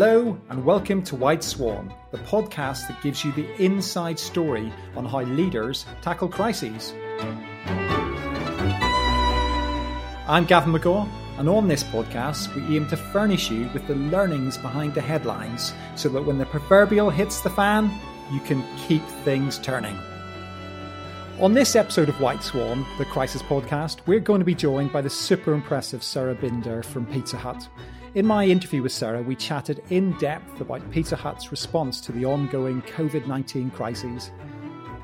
Hello, and welcome to White Swan, the podcast that gives you the inside story on how leaders tackle crises. I'm Gavin Megaw, and on this podcast, we aim to furnish you with the learnings behind the headlines so that when the proverbial hits the fan, you can keep things turning. On this episode of White Swan, the Crisis Podcast, we're going to be joined by the super impressive Sarah Binder from Pizza Hut. In my interview with Sarah, we chatted in depth about Pizza Hut's response to the ongoing COVID 19 crises.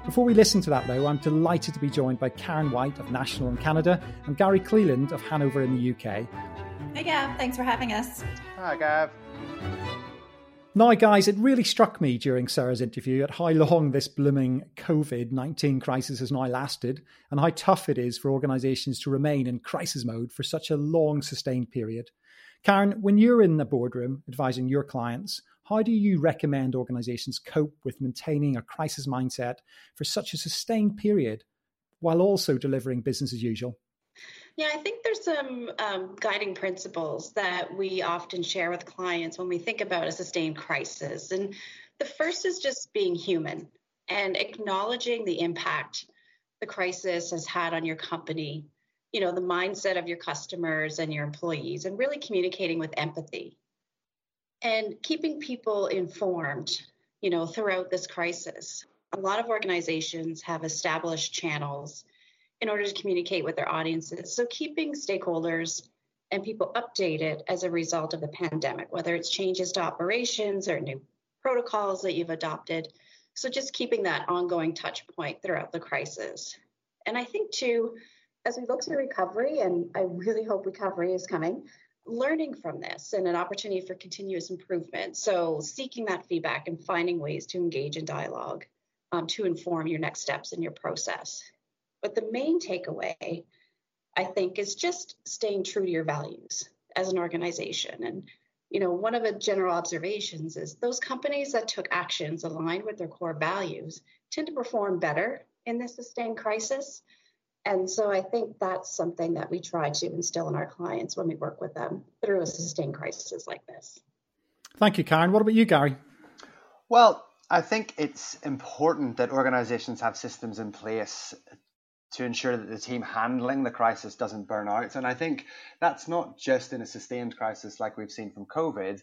Before we listen to that, though, I'm delighted to be joined by Karen White of National in Canada and Gary Cleland of Hanover in the UK. Hey, Gav. Thanks for having us. Hi, Gav. Now, guys, it really struck me during Sarah's interview at how long this blooming COVID 19 crisis has now lasted and how tough it is for organisations to remain in crisis mode for such a long, sustained period. Karen, when you're in the boardroom advising your clients, how do you recommend organizations cope with maintaining a crisis mindset for such a sustained period while also delivering business as usual? Yeah, I think there's some um, guiding principles that we often share with clients when we think about a sustained crisis. And the first is just being human and acknowledging the impact the crisis has had on your company you know the mindset of your customers and your employees and really communicating with empathy and keeping people informed you know throughout this crisis. A lot of organizations have established channels in order to communicate with their audiences. So keeping stakeholders and people updated as a result of the pandemic whether it's changes to operations or new protocols that you've adopted. So just keeping that ongoing touch point throughout the crisis. And i think too as we look to recovery, and I really hope recovery is coming, learning from this and an opportunity for continuous improvement. So, seeking that feedback and finding ways to engage in dialogue um, to inform your next steps in your process. But the main takeaway, I think, is just staying true to your values as an organization. And, you know, one of the general observations is those companies that took actions aligned with their core values tend to perform better in this sustained crisis and so I think that's something that we try to instill in our clients when we work with them through a sustained crisis like this. Thank you, Karen. What about you, Gary? Well, I think it's important that organizations have systems in place to ensure that the team handling the crisis doesn't burn out. And I think that's not just in a sustained crisis like we've seen from COVID.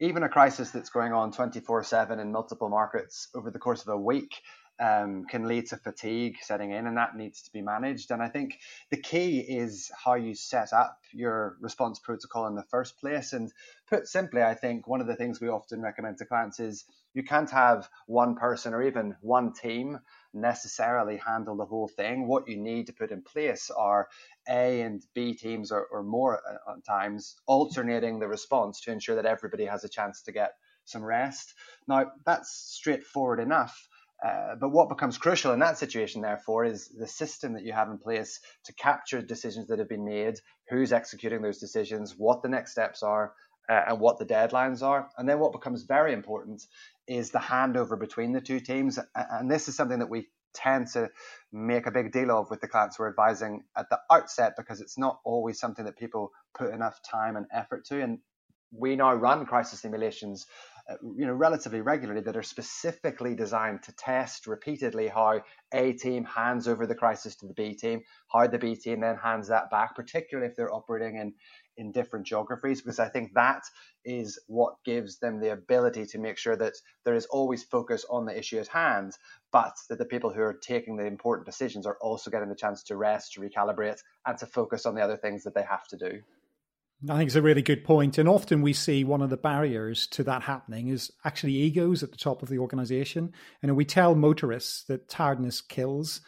Even a crisis that's going on 24 7 in multiple markets over the course of a week um, can lead to fatigue setting in, and that needs to be managed. And I think the key is how you set up your response protocol in the first place. And put simply, I think one of the things we often recommend to clients is you can't have one person or even one team necessarily handle the whole thing. What you need to put in place are A and B teams or, or more at times alternating the response to ensure that everybody has a chance to get some rest. Now, that's straightforward enough uh, but what becomes crucial in that situation, therefore, is the system that you have in place to capture decisions that have been made, who's executing those decisions, what the next steps are, uh, and what the deadlines are. And then what becomes very important is the handover between the two teams. And this is something that we tend to make a big deal of with the clients we're advising at the outset because it's not always something that people put enough time and effort to. And we now run crisis simulations Uh, you know, relatively regularly that are specifically designed to test repeatedly how A team hands over the crisis to the B team, how the B team then hands that back, particularly if they're operating in in different geographies, because I think that is what gives them the ability to make sure that there is always focus on the issue at hand, but that the people who are taking the important decisions are also getting the chance to rest, to recalibrate, and to focus on the other things that they have to do. I think it's a really good point. And often we see one of the barriers to that happening is actually egos at the top of the organization. And we tell motorists that tiredness kills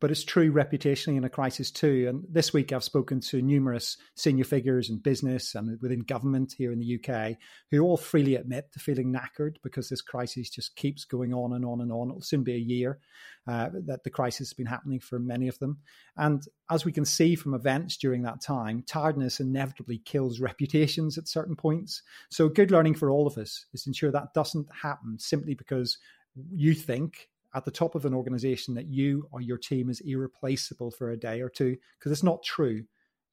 but it's true reputationally in a crisis too. And this week I've spoken to numerous senior figures in business and within government here in the UK who all freely admit to feeling knackered because this crisis just keeps going on and on and on. It'll soon be a year uh, that the crisis has been happening for many of them. And as we can see from events during that time, tiredness inevitably kills reputations at certain points. So good learning for all of us is to ensure that doesn't happen simply because you think at the top of an organization that you or your team is irreplaceable for a day or two because it's not true.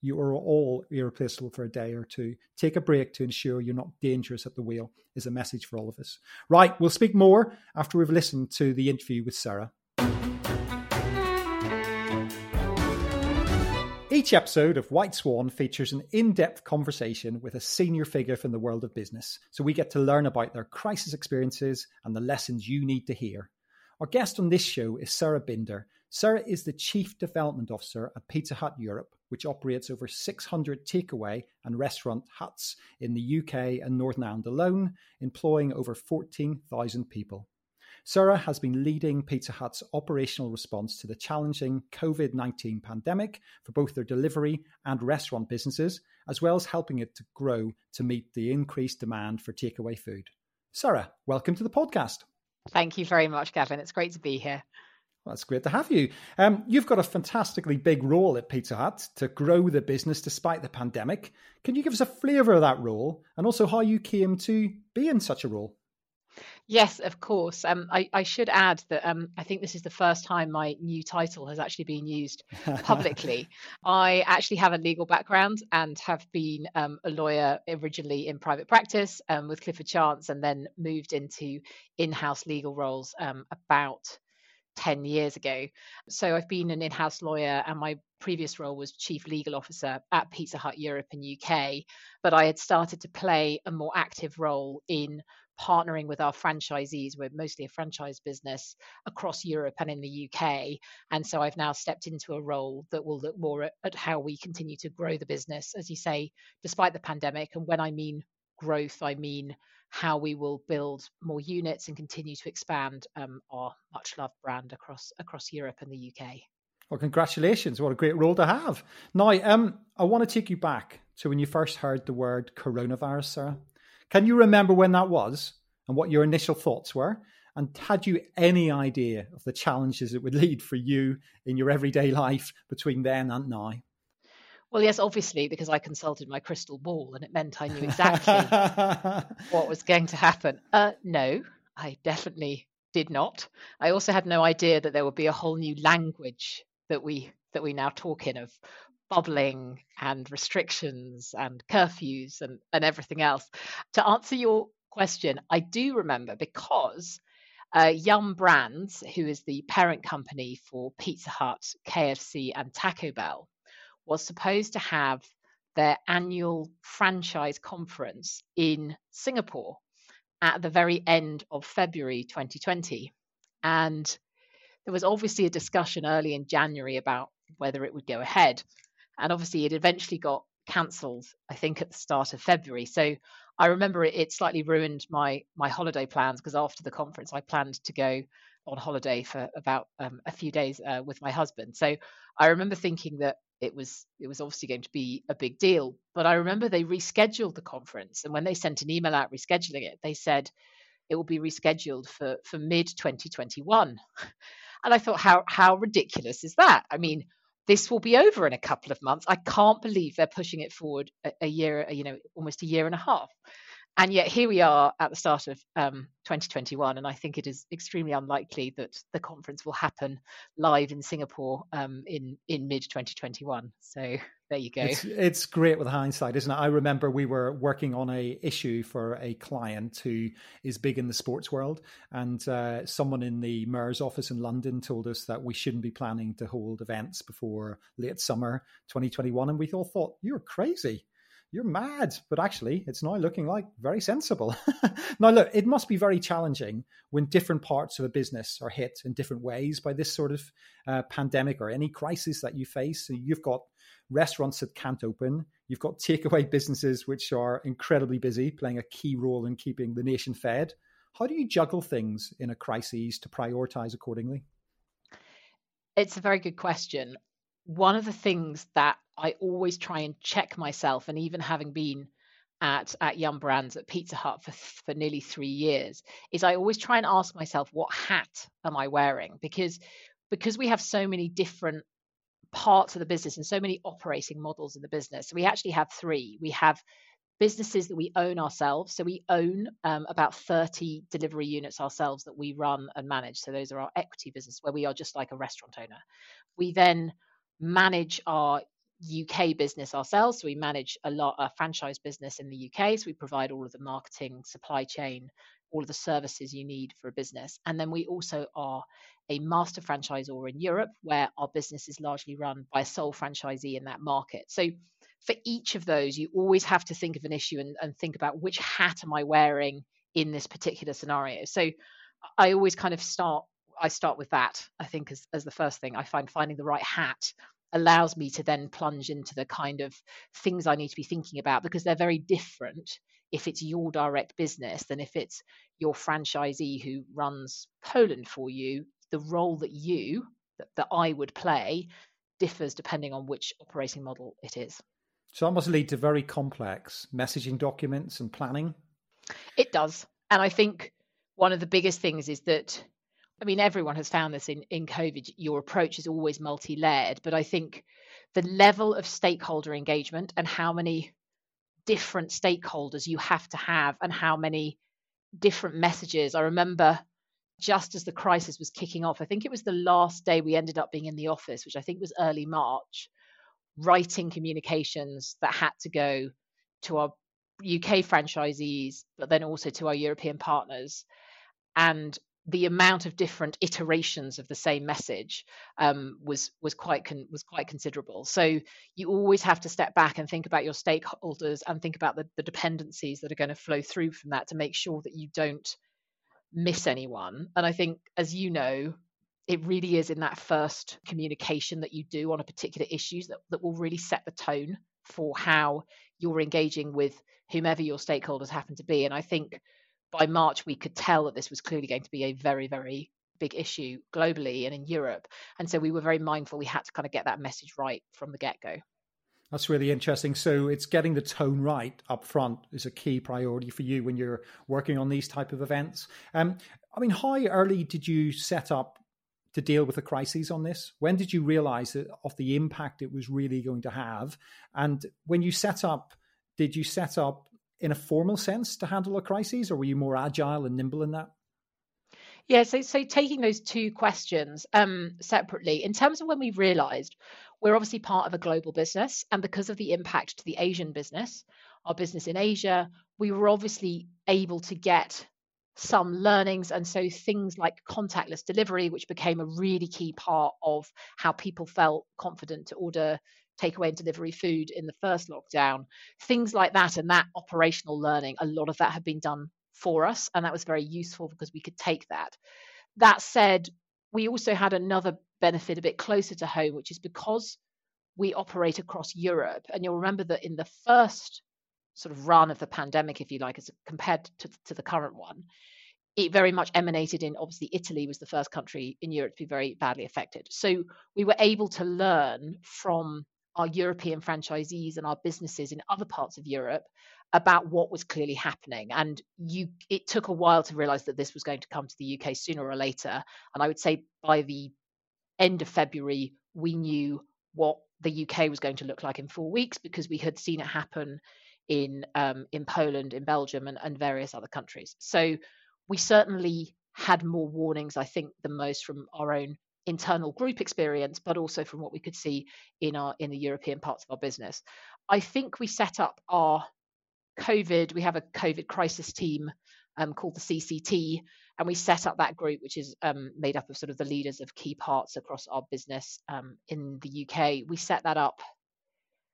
You are all irreplaceable for a day or two. Take a break to ensure you're not dangerous at the wheel, is a message for all of us. Right, we'll speak more after we've listened to the interview with Sarah. Each episode of White Swan features an in depth conversation with a senior figure from the world of business, so we get to learn about their crisis experiences and the lessons you need to hear. Our guest on this show is Sarah Binder. Sarah is the Chief Development Officer at Pizza Hut Europe, which operates over 600 takeaway and restaurant huts in the UK and Northern Ireland alone, employing over 14,000 people. Sarah has been leading Pizza Hut's operational response to the challenging COVID 19 pandemic for both their delivery and restaurant businesses, as well as helping it to grow to meet the increased demand for takeaway food. Sarah, welcome to the podcast. Thank you very much, Gavin. It's great to be here. Well, it's great to have you. Um, you've got a fantastically big role at Pizza Hut to grow the business despite the pandemic. Can you give us a flavour of that role and also how you came to be in such a role? Yes, of course. Um, I, I, should add that um, I think this is the first time my new title has actually been used publicly. I actually have a legal background and have been um, a lawyer originally in private practice um, with Clifford Chance and then moved into in house legal roles um, about 10 years ago. So I've been an in house lawyer, and my previous role was chief legal officer at Pizza Hut Europe and UK. But I had started to play a more active role in partnering with our franchisees. We're mostly a franchise business across Europe and in the UK. And so I've now stepped into a role that will look more at, at how we continue to grow the business, as you say, despite the pandemic. And when I mean growth, I mean how we will build more units and continue to expand um, our much loved brand across across Europe and the UK. Well, congratulations! What a great role to have. Now, um, I want to take you back to when you first heard the word coronavirus, Sarah. Can you remember when that was and what your initial thoughts were? And had you any idea of the challenges it would lead for you in your everyday life between then and now? Well, yes, obviously, because I consulted my crystal ball and it meant I knew exactly what was going to happen. Uh, no, I definitely did not. I also had no idea that there would be a whole new language that we that we now talk in of bubbling and restrictions and curfews and, and everything else. To answer your question, I do remember because uh, Yum Brands, who is the parent company for Pizza Hut, KFC, and Taco Bell, was supposed to have their annual franchise conference in Singapore at the very end of February 2020. And there was obviously a discussion early in January about whether it would go ahead. And obviously, it eventually got cancelled, I think, at the start of February. So I remember it, it slightly ruined my my holiday plans because after the conference, I planned to go on holiday for about um, a few days uh, with my husband. So I remember thinking that it was it was obviously going to be a big deal. But I remember they rescheduled the conference, and when they sent an email out rescheduling it, they said it will be rescheduled for for mid 2021. And I thought, how how ridiculous is that? I mean, this will be over in a couple of months. I can't believe they're pushing it forward a, a year, you know, almost a year and a half. And yet here we are at the start of um, 2021, and I think it is extremely unlikely that the conference will happen live in Singapore um, in in mid 2021. So there you go. It's, it's, great with hindsight, isn't it? I remember we were working on a issue for a client who is big in the sports world, and uh, someone in the mayor's office in London told us that we shouldn't be planning to hold events before late summer 2021, and we all thought you're crazy. You're mad, but actually, it's now looking like very sensible. now, look, it must be very challenging when different parts of a business are hit in different ways by this sort of uh, pandemic or any crisis that you face. So you've got restaurants that can't open. You've got takeaway businesses which are incredibly busy, playing a key role in keeping the nation fed. How do you juggle things in a crisis to prioritize accordingly? It's a very good question. One of the things that I always try and check myself, and even having been at at Yum Brands at Pizza Hut for for nearly three years, is I always try and ask myself, what hat am I wearing? Because because we have so many different parts of the business and so many operating models in the business. So we actually have three. We have businesses that we own ourselves. So we own um, about 30 delivery units ourselves that we run and manage. So those are our equity business where we are just like a restaurant owner. We then manage our UK business ourselves. So we manage a lot a franchise business in the UK. So we provide all of the marketing, supply chain, all of the services you need for a business. And then we also are a master franchisor in Europe, where our business is largely run by a sole franchisee in that market. So for each of those, you always have to think of an issue and, and think about which hat am I wearing in this particular scenario. So I always kind of start I start with that, I think, as, as the first thing. I find finding the right hat allows me to then plunge into the kind of things I need to be thinking about because they're very different if it's your direct business than if it's your franchisee who runs Poland for you. The role that you, that, that I would play, differs depending on which operating model it is. So that must lead to very complex messaging documents and planning. It does. And I think one of the biggest things is that I mean, everyone has found this in, in COVID. Your approach is always multi layered, but I think the level of stakeholder engagement and how many different stakeholders you have to have and how many different messages. I remember just as the crisis was kicking off, I think it was the last day we ended up being in the office, which I think was early March, writing communications that had to go to our UK franchisees, but then also to our European partners. And the amount of different iterations of the same message um, was was quite con- was quite considerable. So you always have to step back and think about your stakeholders and think about the, the dependencies that are going to flow through from that to make sure that you don't miss anyone. And I think, as you know, it really is in that first communication that you do on a particular issues that, that will really set the tone for how you're engaging with whomever your stakeholders happen to be. And I think by March, we could tell that this was clearly going to be a very, very big issue globally and in Europe. And so we were very mindful we had to kind of get that message right from the get go. That's really interesting. So it's getting the tone right up front is a key priority for you when you're working on these type of events. Um, I mean, how early did you set up to deal with the crises on this? When did you realize that, of the impact it was really going to have? And when you set up, did you set up in a formal sense to handle a crisis, or were you more agile and nimble in that? Yeah, so so taking those two questions um, separately, in terms of when we realised we're obviously part of a global business, and because of the impact to the Asian business, our business in Asia, we were obviously able to get some learnings, and so things like contactless delivery, which became a really key part of how people felt confident to order takeaway and delivery food in the first lockdown, things like that, and that operational learning, a lot of that had been done for us, and that was very useful because we could take that. That said, we also had another benefit a bit closer to home, which is because we operate across Europe, and you'll remember that in the first sort of run of the pandemic, if you like, as compared to, to the current one, it very much emanated in obviously Italy was the first country in Europe to be very badly affected. So we were able to learn from our European franchisees and our businesses in other parts of Europe about what was clearly happening. And you, it took a while to realize that this was going to come to the UK sooner or later. And I would say by the end of February, we knew what the UK was going to look like in four weeks because we had seen it happen in um, in Poland, in Belgium, and, and various other countries. So we certainly had more warnings, I think, than most from our own internal group experience, but also from what we could see in our in the European parts of our business. I think we set up our COVID. We have a COVID crisis team um, called the CCT, and we set up that group, which is um, made up of sort of the leaders of key parts across our business um, in the UK. We set that up.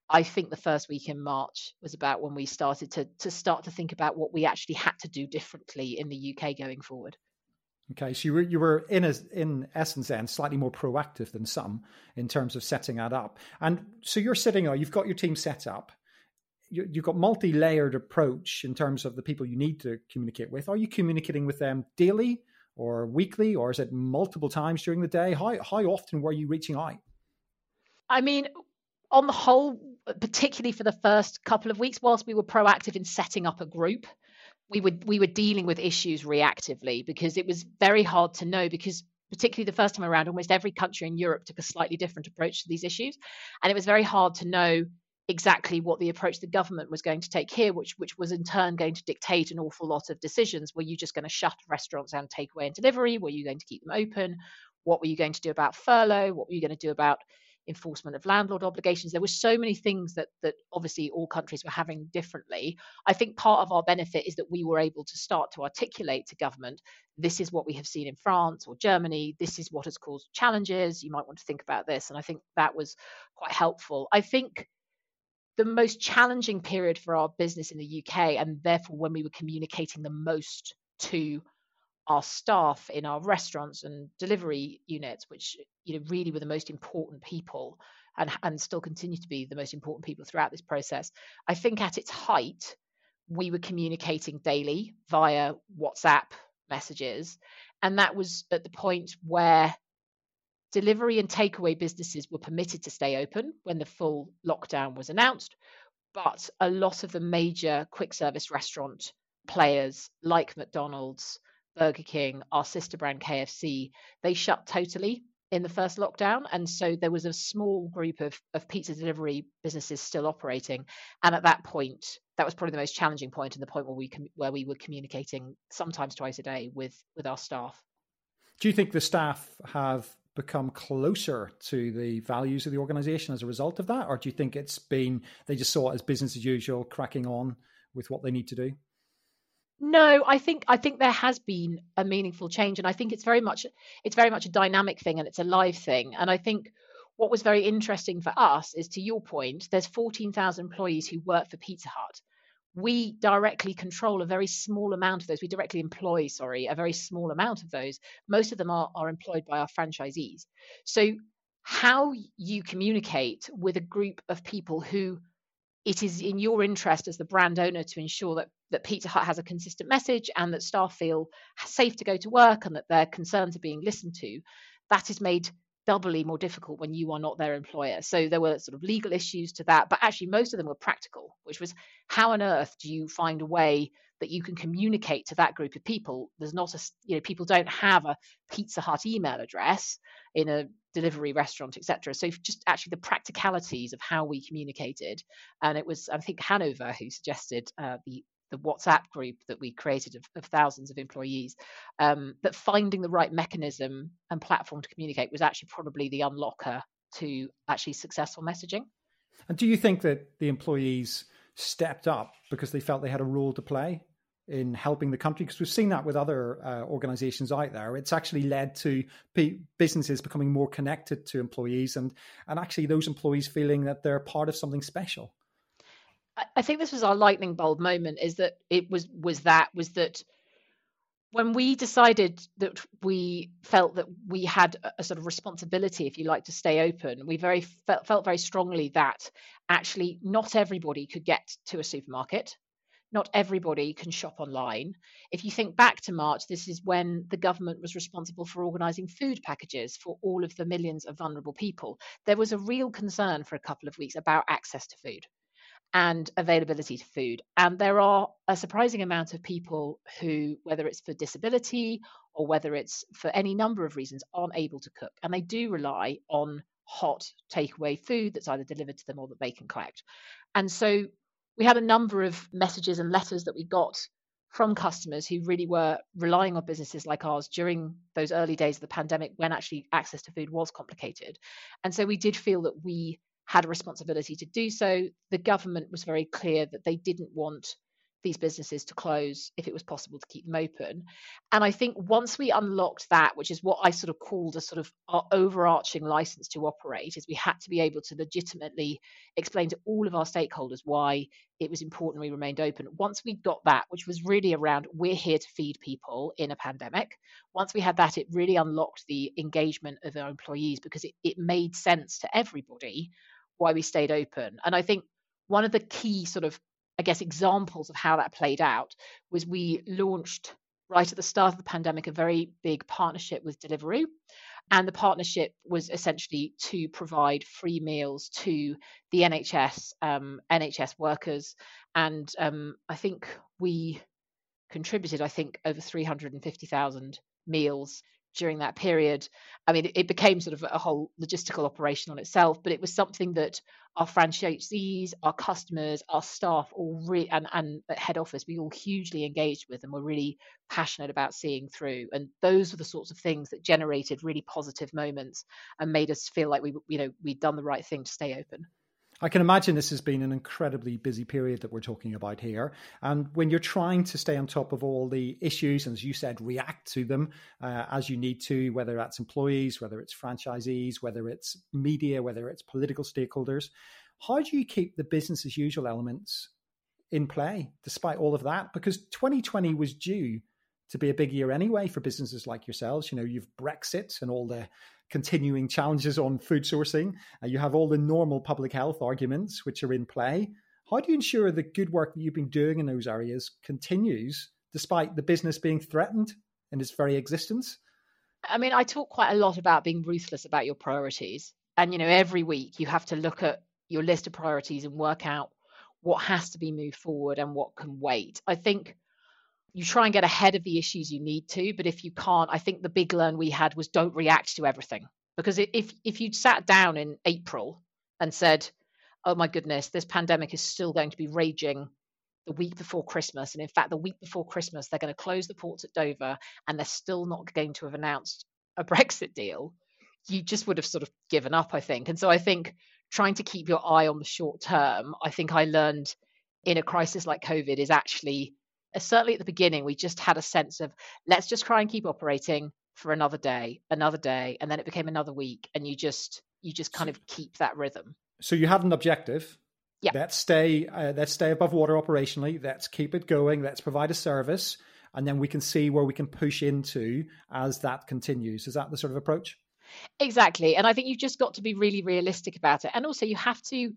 I think the first week in March was about when we started to to start to think about what we actually had to do differently in the UK going forward. Okay, so you were you were in a, in essence then slightly more proactive than some in terms of setting that up. And so you're sitting, you've got your team set up. You, you've got multi-layered approach in terms of the people you need to communicate with. Are you communicating with them daily or weekly, or is it multiple times during the day? How how often were you reaching out? I mean, on the whole, particularly for the first couple of weeks, whilst we were proactive in setting up a group, we were we were dealing with issues reactively because it was very hard to know because particularly the first time around almost every country in Europe took a slightly different approach to these issues. And it was very hard to know exactly what the approach the government was going to take here which which was in turn going to dictate an awful lot of decisions. Were you just going to shut restaurants and takeaway and delivery? Were you going to keep them open? What were you going to do about furlough? What were you going to do about enforcement of landlord obligations. There were so many things that that obviously all countries were having differently. I think part of our benefit is that we were able to start to articulate to government this is what we have seen in France or Germany. This is what has caused challenges. You might want to think about this. And I think that was quite helpful. I think the most challenging period for our business in the UK, and therefore when we were communicating the most to our staff in our restaurants and delivery units, which you know really were the most important people and and still continue to be the most important people throughout this process. I think at its height, we were communicating daily via WhatsApp messages, and that was at the point where delivery and takeaway businesses were permitted to stay open when the full lockdown was announced, but a lot of the major quick service restaurant players like McDonald's Burger King, our sister brand KFC, they shut totally in the first lockdown. And so there was a small group of, of pizza delivery businesses still operating. And at that point, that was probably the most challenging point and the point where we com- where we were communicating sometimes twice a day with with our staff. Do you think the staff have become closer to the values of the organization as a result of that? Or do you think it's been they just saw it as business as usual, cracking on with what they need to do? No, I think I think there has been a meaningful change, and I think it's very much it's very much a dynamic thing and it's a live thing. And I think what was very interesting for us is, to your point, there's 14,000 employees who work for Pizza Hut. We directly control a very small amount of those. We directly employ, sorry, a very small amount of those. Most of them are, are employed by our franchisees. So, how you communicate with a group of people who it is in your interest as the brand owner to ensure that that Pizza Hut has a consistent message and that staff feel safe to go to work and that their concerns are being listened to, that is made doubly more difficult when you are not their employer. So there were sort of legal issues to that, but actually most of them were practical, which was how on earth do you find a way that you can communicate to that group of people? There's not a, you know, people don't have a Pizza Hut email address in a delivery restaurant, etc. So just actually the practicalities of how we communicated, and it was I think Hanover who suggested uh, the the WhatsApp group that we created of, of thousands of employees, um, that finding the right mechanism and platform to communicate was actually probably the unlocker to actually successful messaging. And do you think that the employees stepped up because they felt they had a role to play in helping the country? Because we've seen that with other uh, organizations out there. It's actually led to p- businesses becoming more connected to employees and, and actually those employees feeling that they're part of something special. I think this was our lightning bulb moment. Is that it was was that was that when we decided that we felt that we had a sort of responsibility, if you like, to stay open, we very felt, felt very strongly that actually not everybody could get to a supermarket. Not everybody can shop online. If you think back to March, this is when the government was responsible for organising food packages for all of the millions of vulnerable people. There was a real concern for a couple of weeks about access to food and availability to food. And there are a surprising amount of people who, whether it's for disability or whether it's for any number of reasons, aren't able to cook. And they do rely on hot takeaway food that's either delivered to them or that they can collect. And so we had a number of messages and letters that we got from customers who really were relying on businesses like ours during those early days of the pandemic when actually access to food was complicated. And so we did feel that we had a responsibility to do so. The government was very clear that they didn't want these businesses to close if it was possible to keep them open. And I think once we unlocked that, which is what I sort of called a sort of our overarching license to operate, is we had to be able to legitimately explain to all of our stakeholders why it was important we remained open. Once we got that, which was really around we're here to feed people in a pandemic, once we had that, it really unlocked the engagement of our employees because it, it made sense to everybody why we stayed open. And I think one of the key sort of, I guess, examples of how that played out was we launched right at the start of the pandemic a very big partnership with Deliveroo. And the partnership was essentially to provide free meals to the NHS, um, NHS workers. And um, I think we contributed, I think, over 350,000 meals during that period. I mean, it, became sort of a whole logistical operation on itself, but it was something that our franchisees, our customers, our staff, all re- and and at head office, we all hugely engaged with and were really passionate about seeing through. And those were the sorts of things that generated really positive moments and made us feel like we, you know, we'd done the right thing to stay open. I can imagine this has been an incredibly busy period that we're talking about here. And when you're trying to stay on top of all the issues, and as you said, react to them uh, as you need to, whether that's employees, whether it's franchisees, whether it's media, whether it's political stakeholders, how do you keep the business as usual elements in play despite all of that? Because 2020 was due to be a big year anyway for businesses like yourselves. You know, you've Brexit and all the continuing challenges on food sourcing. Uh, you have all the normal public health arguments which are in play. How do you ensure the good work that you've been doing in those areas continues despite the business being threatened in its very existence? I mean, I talk quite a lot about being ruthless about your priorities. And, you know, every week you have to look at your list of priorities and work out what has to be moved forward and what can wait. I think you try and get ahead of the issues you need to but if you can't i think the big learn we had was don't react to everything. Because if if you'd sat down in april and said oh my goodness this pandemic is still going to be raging the week before christmas and in fact the week before christmas they're going to close the ports at dover and they're still not going to have announced a brexit deal you just would have sort of given up i think. And so i think trying to keep your eye on the short term i think i learned in a crisis like covid is actually certainly at the beginning, we just had a sense of let's just try and keep operating for another day, another day, and then it became another week, and you just you just kind of keep that rhythm. So you had an objective. Yeah. Let's stay. Uh, let's stay above water operationally. Let's keep it going. Let's provide a service, and then we can see where we can push into as that continues. Is that the sort of approach? Exactly, and I think you've just got to be really realistic about it, and also you have to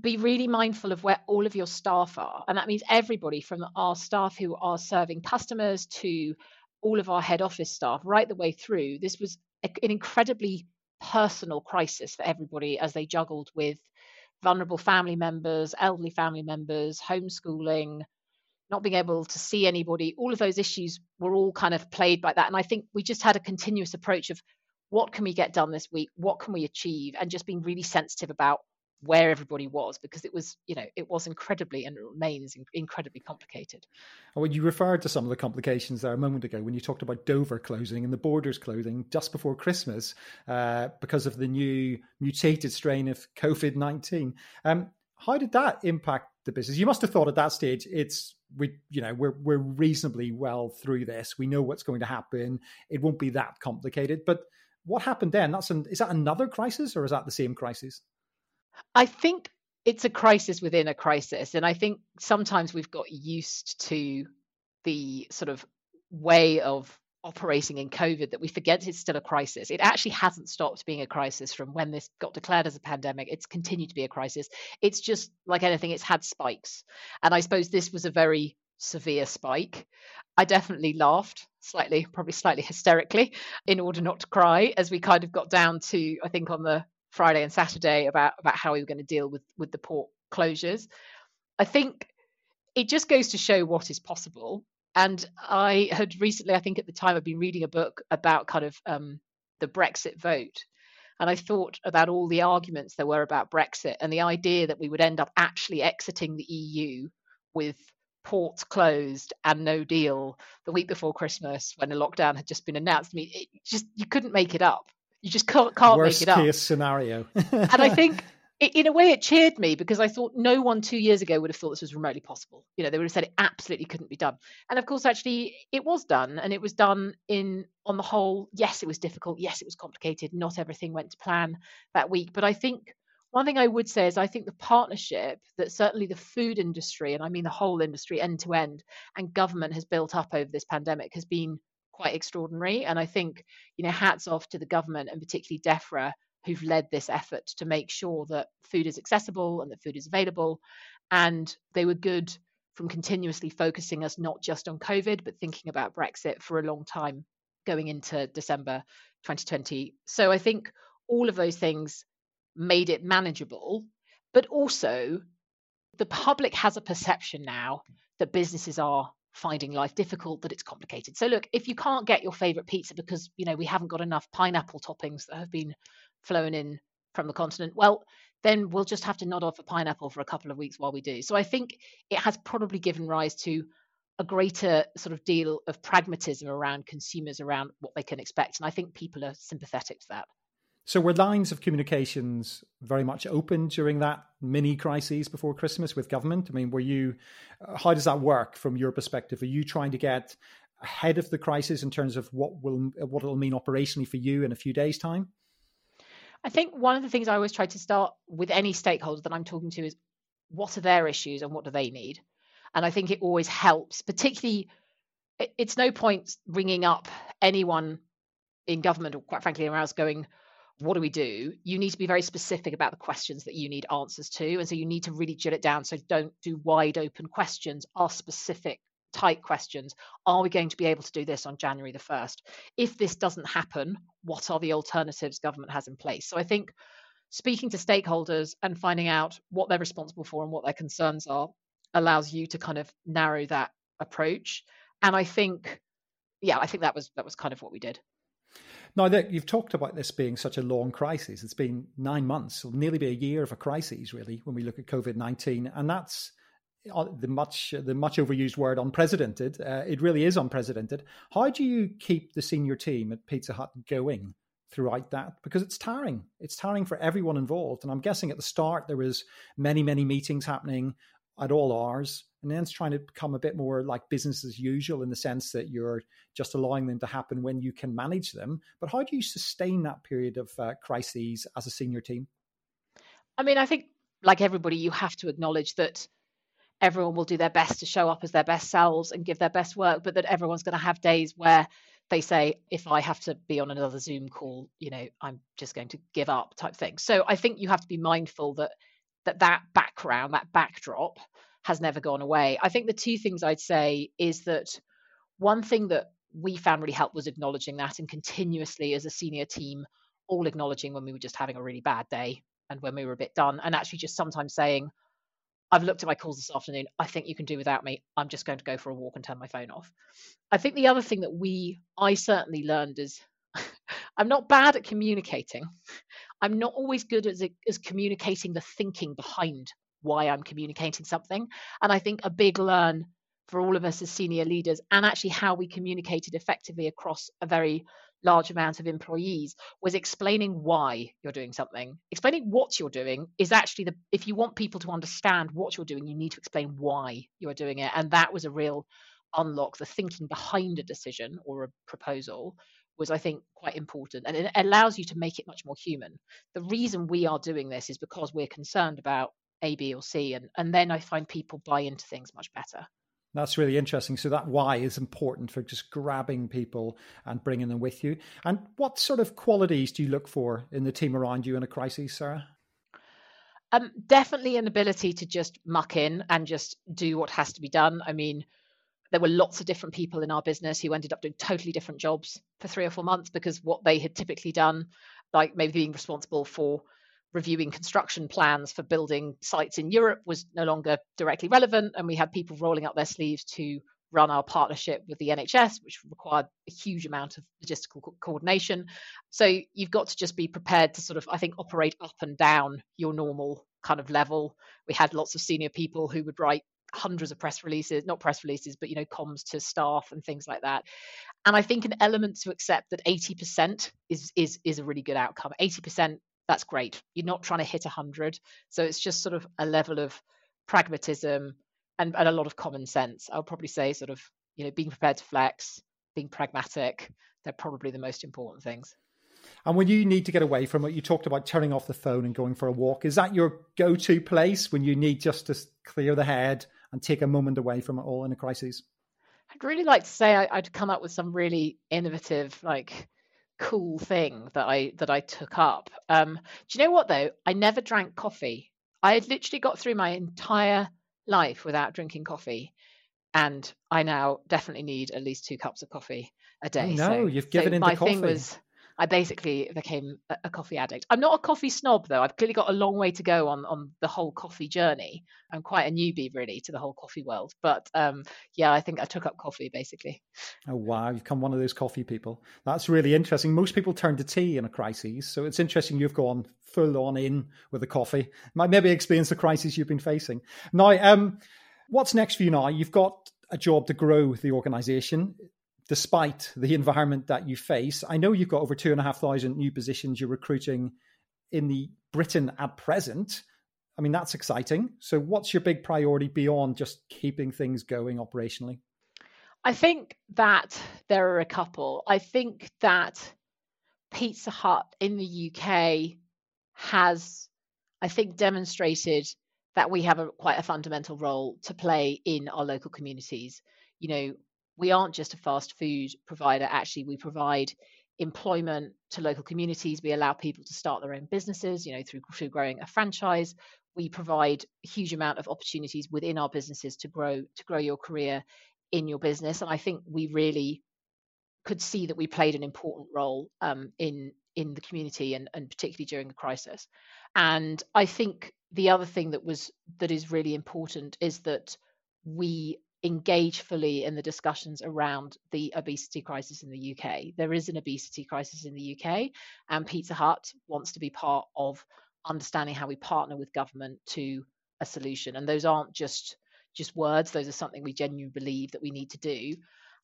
be really mindful of where all of your staff are. And that means everybody from our staff who are serving customers to all of our head office staff, right the way through. This was an incredibly personal crisis for everybody as they juggled with vulnerable family members, elderly family members, homeschooling, not being able to see anybody. All of those issues were all kind of played by that. And I think we just had a continuous approach of what can we get done this week? What can we achieve? And just being really sensitive about where everybody was because it was you know it was incredibly and remains incredibly complicated. And when you referred to some of the complications there a moment ago when you talked about dover closing and the borders closing just before christmas uh, because of the new mutated strain of covid-19 um, how did that impact the business? You must have thought at that stage it's we you know we're we're reasonably well through this. We know what's going to happen. It won't be that complicated. But what happened then? That's an is that another crisis or is that the same crisis I think it's a crisis within a crisis. And I think sometimes we've got used to the sort of way of operating in COVID that we forget it's still a crisis. It actually hasn't stopped being a crisis from when this got declared as a pandemic. It's continued to be a crisis. It's just like anything, it's had spikes. And I suppose this was a very severe spike. I definitely laughed slightly, probably slightly hysterically, in order not to cry as we kind of got down to, I think, on the Friday and Saturday about about how we were going to deal with with the port closures. I think it just goes to show what is possible. And I had recently, I think at the time, I'd been reading a book about kind of um, the Brexit vote. And I thought about all the arguments there were about Brexit and the idea that we would end up actually exiting the EU with ports closed and no deal the week before Christmas when the lockdown had just been announced. I mean, it just you couldn't make it up. You just can't, can't Worst make it up. case scenario. and I think in a way it cheered me because I thought no one two years ago would have thought this was remotely possible. You know, they would have said it absolutely couldn't be done. And of course, actually, it was done, and it was done in on the whole. Yes, it was difficult. Yes, it was complicated. Not everything went to plan that week. But I think one thing I would say is I think the partnership that certainly the food industry, and I mean the whole industry end to end, and government has built up over this pandemic has been quite extraordinary. And I think, you know, hats off to the government and particularly DEFRA who've led this effort to make sure that food is accessible and that food is available. And they were good from continuously focusing us not just on COVID, but thinking about Brexit for a long time going into December 2020. So I think all of those things made it manageable, but also the public has a perception now that businesses are finding life difficult, that it's complicated. So look, if you can't get your favorite pizza because you know we haven't got enough pineapple toppings that have been flown in from the continent, well, then we'll just have to nod off a pineapple for a couple of weeks while we do. So I think it has probably given rise to a greater sort of deal of pragmatism around consumers around what they can expect. And I think people are sympathetic to that. So were lines of communications very much open during that mini crisis before Christmas with government? I mean, were you? Uh, how does that work from your perspective? Are you trying to get ahead of the crisis in terms of what will what it'll mean operationally for you in a few days' time? I think one of the things I always try to start with any stakeholder that I'm talking to is what are their issues and what do they need? And I think it always helps, particularly, it's no point ringing up anyone in government or quite frankly in else going, what do we do? You need to be very specific about the questions that you need answers to. And so you need to really drill it down. So don't do wide open questions, ask specific tight questions. Are we going to be able to do this on January the 1st? If this doesn't happen, what are the alternatives government has in place? So I think speaking to stakeholders and finding out what they're responsible for and what their concerns are allows you to kind of narrow that approach. And I think, yeah, I think that was that was kind of what we did. Now that you've talked about this being such a long crisis, it's been nine months, it'll nearly be a year of a crisis, really, when we look at COVID nineteen, and that's uh, the much the much overused word unprecedented. Uh, it really is unprecedented. How do you keep the senior team at Pizza Hut going throughout that? Because it's tiring. It's tiring for everyone involved. And I'm guessing at the start there was many many meetings happening at all hours. And then it's trying to become a bit more like business as usual in the sense that you're just allowing them to happen when you can manage them. But how do you sustain that period of uh, crises as a senior team? I mean, I think like everybody, you have to acknowledge that everyone will do their best to show up as their best selves and give their best work, but that everyone's going to have days where they say, if I have to be on another Zoom call, you know, I'm just going to give up type thing. So I think you have to be mindful that that that background, that backdrop has never gone away. I think the two things I'd say is that one thing that we found really helped was acknowledging that and continuously as a senior team, all acknowledging when we were just having a really bad day and when we were a bit done, and actually just sometimes saying, I've looked at my calls this afternoon. I think you can do without me. I'm just going to go for a walk and turn my phone off. I think the other thing that we, I certainly learned is I'm not bad at communicating. I'm not always good as, as communicating the thinking behind why I'm communicating something. And I think a big learn for all of us as senior leaders and actually how we communicated effectively across a very large amount of employees was explaining why you're doing something explaining what you're doing is actually the if you want people to understand what you're doing you need to explain why you're doing it and that was a real unlock the thinking behind a decision or a proposal was, I think, quite important. And it allows you to make it much more human. The reason we are doing this is because we're concerned about A, B, or C. And, and then I find people buy into things much better. That's really interesting. So that why is important for just grabbing people and bringing them with you. And what sort of qualities do you look for in the team around you in a crisis, Sarah? Um, definitely an ability to just muck in and just do what has to be done. I mean, there were lots of different people in our business who ended up doing totally different jobs for three or four months because what they had typically done, like maybe being responsible for reviewing construction plans for building sites in Europe, was no longer directly relevant. And we had people rolling up their sleeves to run our partnership with the NHS, which required a huge amount of logistical co- coordination. So you've got to just be prepared to sort of, I think, operate up and down your normal kind of level. We had lots of senior people who would write hundreds of press releases, not press releases, but you know, comms to staff and things like that. And I think an element to accept that 80% is is is a really good outcome. 80%, that's great. You're not trying to hit 100. So it's just sort of a level of pragmatism and, and a lot of common sense. I'll probably say sort of, you know, being prepared to flex, being pragmatic, they're probably the most important things. And when you need to get away from it, you talked about turning off the phone and going for a walk. Is that your go to place when you need just to clear the head and take a moment away from it all in a crisis? I'd really like to say I, would come up with some really innovative, like cool thing that I that I took up. Um, do you know what though? I never drank coffee. I had literally got through my entire life without drinking coffee, and I now definitely need at least two cups of coffee a day. Oh, no, so, you've given so in my coffee. thing was I basically became a, coffee addict. I'm not a coffee snob though. I've clearly got a long way to go on on the whole coffee journey. I'm quite a newbie really to the whole coffee world, but um, yeah, I think I took up coffee basically. Oh wow, you've become one of those coffee people. That's really interesting. Most people turn to tea in a crisis, so it's interesting you've gone full on in with the coffee. Might maybe experience the crisis you've been facing. Now, um, what's next for you now? You've got a job to grow the organization despite the environment that you face. I know you've got over two and a half thousand new positions you're recruiting in the Britain at present. I mean, that's exciting. So, what's your big priority beyond just keeping things going operationally? I think that there are a couple. I think that Pizza Hut in the UK has, I think, demonstrated that we have a quite a fundamental role to play in our local communities. You know, we aren't just a fast food provider, actually, we provide employment to local communities. We allow people to start their own businesses, you know, through, through growing a franchise. We provide a huge amount of opportunities within our businesses to grow to grow your career in your business. And I think we really could see that we played an important role um, in in the community and, and particularly during the crisis. And I think the other thing that was that is really important is that we engage fully in the discussions around the obesity crisis in the UK. There is an obesity crisis in the UK, and Pizza Hut wants to be part of understanding how we partner with government to a solution. And those aren't just just words; those are something we genuinely believe that we need to do.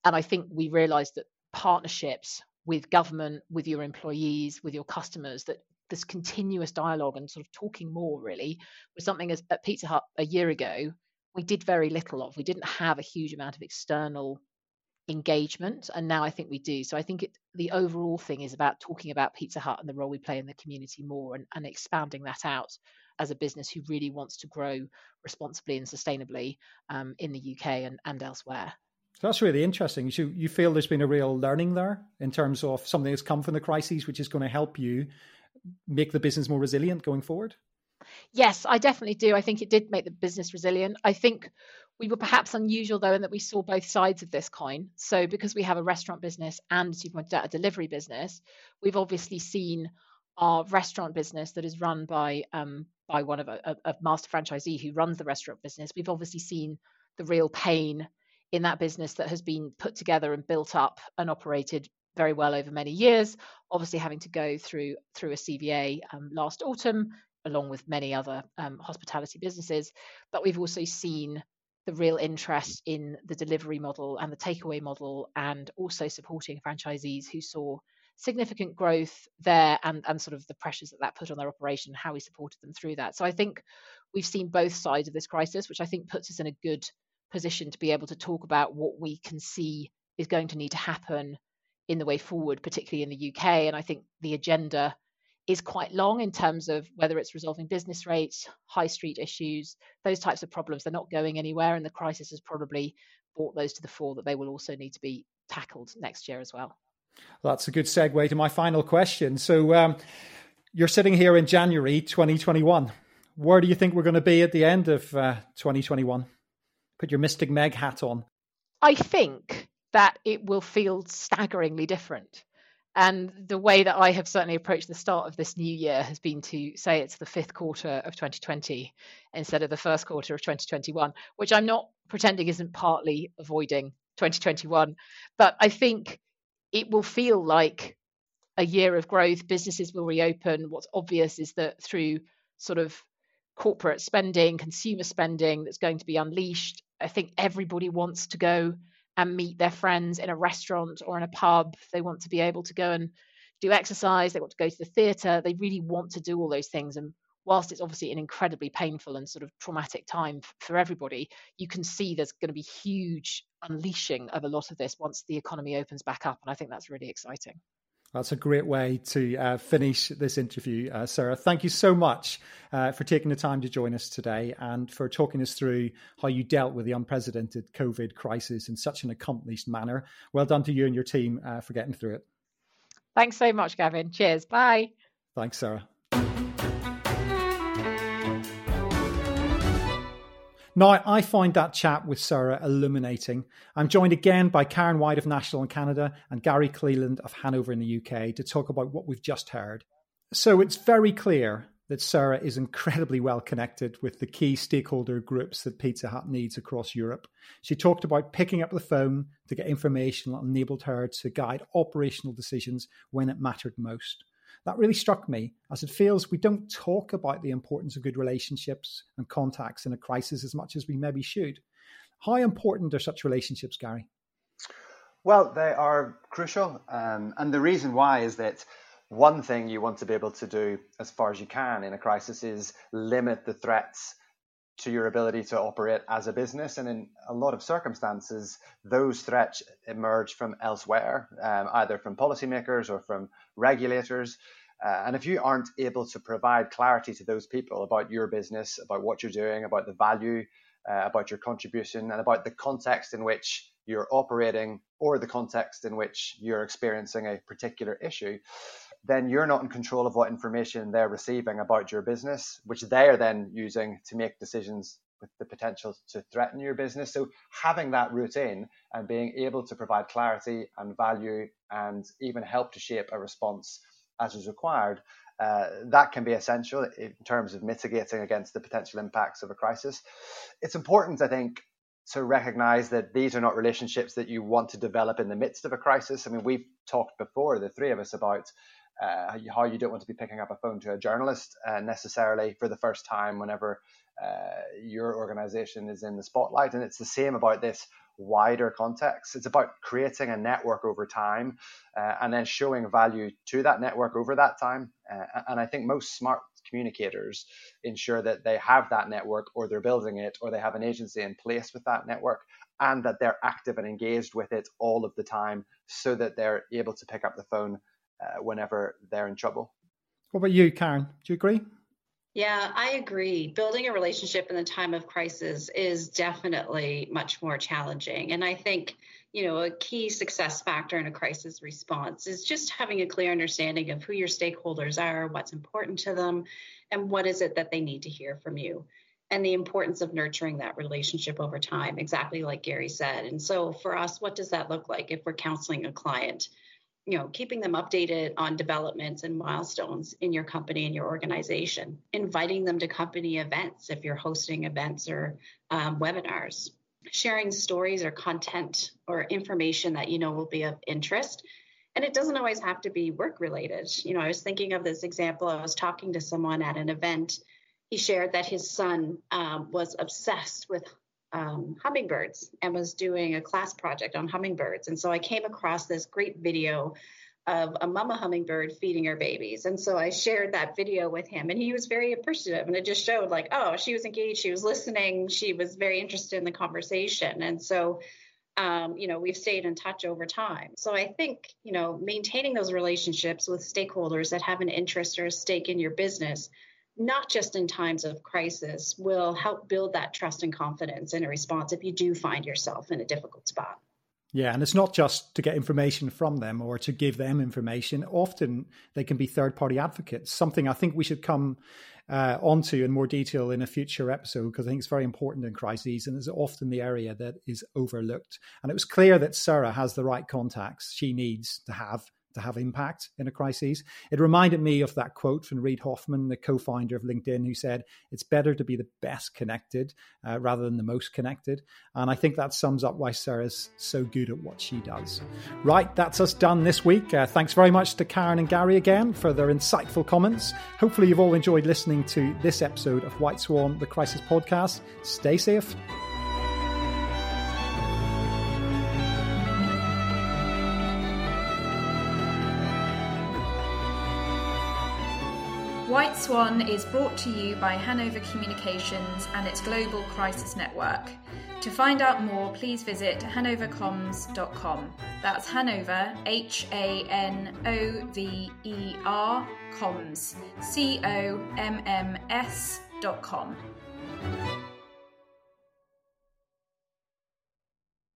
And I think we realise that partnerships with government, with your employees, with your customers, that this continuous dialogue and sort of talking more really was something as at Pizza Hut a year ago we did very little of. We didn't have a huge amount of external engagement, and now I think we do. So I think it, the overall thing is about talking about Pizza Hut and the role we play in the community more, and, and expanding that out as a business who really wants to grow responsibly and sustainably um, in the UK and, and elsewhere. So that's really interesting. You, you feel there's been a real learning there in terms of something that's come from the crises, which is going to help you make the business more resilient going forward? Yes, I definitely do. I think it did make the business resilient. I think we were perhaps unusual though in that we saw both sides of this coin. So because we have a restaurant business and a delivery business, we've obviously seen our restaurant business that is run by um, by one of a, a master franchisee who runs the restaurant business. We've obviously seen the real pain in that business that has been put together and built up and operated very well over many years. Obviously, having to go through through a CVA um, last autumn, along with many other um, hospitality businesses. But we've also seen the real interest in the delivery model and the takeaway model, and also supporting franchisees who saw significant growth there and, and sort of the pressures that that put on their operation, how we supported them through that. So I think we've seen both sides of this crisis, which I think puts us in a good position to be able to talk about what we can see is going to need to happen in the way forward, particularly in the UK. And I think the agenda is quite long in terms of whether it's resolving business rates, high street issues, those types of problems. They're not going anywhere, and the crisis has probably brought those to the fore that they will also need to be tackled next year as well. That's a good segue to my final question. So, um, you're sitting here in January 2021. Where do you think we're going to be at the end of uh, 2021? Put your Mystic Meg hat on. I think that it will feel staggeringly different. And the way that I have certainly approached the start of this new year has been to say it's the fifth quarter of 2020 instead of the first quarter of 2021, which I'm not pretending isn't partly avoiding 2021. But I think it will feel like a year of growth. Businesses will reopen. What's obvious is that through sort of corporate spending, consumer spending that's going to be unleashed, I think everybody wants to go and meet their friends in a restaurant or in a pub. They want to be able to go and do exercise. They want to go to the theatre. They really want to do all those things. And whilst it's obviously an incredibly painful and sort of traumatic time for everybody, you can see there's going to be huge unleashing of a lot of this once the economy opens back up. And I think that's really exciting. That's a great way to uh, finish this interview, uh, Sarah. Thank you so much uh, for taking the time to join us today and for talking us through how you dealt with the unprecedented COVID crisis in such an accomplished manner. Well done to you and your team uh, for getting through it. Thanks so much, Gavin. Cheers. Bye. Thanks, Sarah. Now, I find that chat with Sarah illuminating. I'm joined again by Karen White of National in Canada and Gary Cleland of Hanover in the UK to talk about what we've just heard. So it's very clear that Sarah is incredibly well connected with the key stakeholder groups that Pizza Hut needs across Europe. She talked about picking up the phone to get information that enabled her to guide operational decisions when it mattered most. That really struck me as it feels we don't talk about the importance of good relationships and contacts in a crisis as much as we maybe should. How important are such relationships, Gary? Well, they are crucial. Um, and the reason why is that one thing you want to be able to do as far as you can in a crisis is limit the threats to your ability to operate as a business. And in a lot of circumstances, those threats emerge from elsewhere, um, either from policymakers or from regulators. Uh, and if you aren't able to provide clarity to those people about your business, about what you're doing, about the value, uh, about your contribution, and about the context in which you're operating or the context in which you're experiencing a particular issue, then you're not in control of what information they're receiving about your business, which they are then using to make decisions with the potential to threaten your business. So having that routine and being able to provide clarity and value and even help to shape a response as is required, uh, that can be essential in terms of mitigating against the potential impacts of a crisis. It's important, I think, to recognize that these are not relationships that you want to develop in the midst of a crisis. I mean, we've talked before, the three of us, about uh, how you don't want to be picking up a phone to a journalist uh, necessarily for the first time whenever uh, your organization is in the spotlight. And it's the same about this wider context. It's about creating a network over time uh, and then showing value to that network over that time. Uh, and I think most smart communicators ensure that they have that network or they're building it or they have an agency in place with that network and that they're active and engaged with it all of the time so that they're able to pick up the phone uh, whenever they're in trouble. What about you, Karen? Do you agree? Yeah, I agree. Building a relationship in the time of crisis is definitely much more challenging. And I think, you know, a key success factor in a crisis response is just having a clear understanding of who your stakeholders are, what's important to them, and what is it that they need to hear from you. And the importance of nurturing that relationship over time, exactly like Gary said. And so for us, what does that look like if we're counseling a client? You know keeping them updated on developments and milestones in your company and your organization inviting them to company events if you're hosting events or um, webinars. Sharing stories or content or information that you know will be of interest. And it doesn't always have to be work related. You know i was thinking of this example. I was talking to someone at an event. He shared that his son um, was obsessed with um, hummingbirds and was doing a class project on hummingbirds. And so I came across this great video of a mama hummingbird feeding her babies. And so I shared that video with him and he was very appreciative. And it just showed like, oh, she was engaged, she was listening, she was very interested in the conversation. And so um, you know, we've stayed in touch over time. So I think, you know, maintaining those relationships with stakeholders that have an interest or a stake in your business not just in times of crisis, will help build that trust and confidence in a response if you do find yourself in a difficult spot. Yeah, and it's not just to get information from them or to give them information. Often they can be third party advocates, something I think we should come uh, onto in more detail in a future episode because I think it's very important in crises and is often the area that is overlooked. And it was clear that Sarah has the right contacts she needs to have to have impact in a crisis. It reminded me of that quote from Reid Hoffman, the co founder of LinkedIn, who said, It's better to be the best connected uh, rather than the most connected. And I think that sums up why Sarah's so good at what she does. Right, that's us done this week. Uh, thanks very much to Karen and Gary again for their insightful comments. Hopefully, you've all enjoyed listening to this episode of White Swan, the Crisis Podcast. Stay safe. Swan is brought to you by Hanover Communications and its Global Crisis Network. To find out more, please visit hanovercomms.com. That's Hanover, H A N O V E R, comms, C O M M S.com.